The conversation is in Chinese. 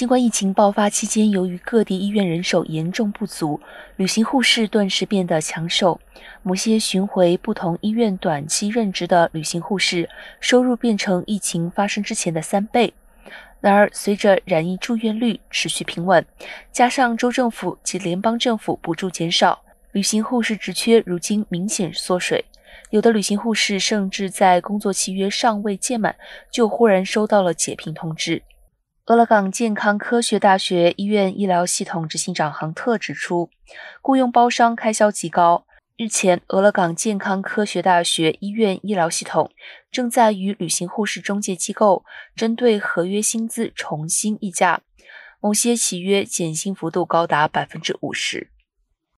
新冠疫情爆发期间，由于各地医院人手严重不足，旅行护士顿时变得抢手。某些巡回不同医院短期任职的旅行护士，收入变成疫情发生之前的三倍。然而，随着染疫住院率持续平稳，加上州政府及联邦政府补助减少，旅行护士职缺如今明显缩水。有的旅行护士甚至在工作契约尚未届满，就忽然收到了解聘通知。俄勒冈健康科学大学医院医疗系统执行长杭特指出，雇佣包商开销极高。日前，俄勒冈健康科学大学医院医疗系统正在与旅行护士中介机构针对合约薪资重新议价，某些契约减薪幅度高达百分之五十。